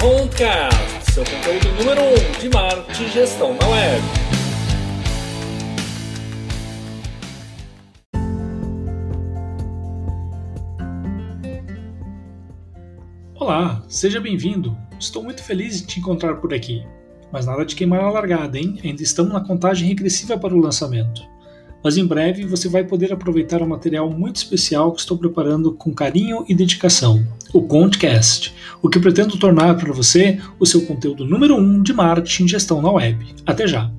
Contcast, seu conteúdo número 1 um de marketing e gestão na web. Olá, seja bem-vindo. Estou muito feliz de te encontrar por aqui. Mas nada de queimar a largada, hein? Ainda estamos na contagem regressiva para o lançamento mas em breve você vai poder aproveitar um material muito especial que estou preparando com carinho e dedicação, o Contcast, o que pretendo tornar para você o seu conteúdo número 1 um de marketing e gestão na web. Até já!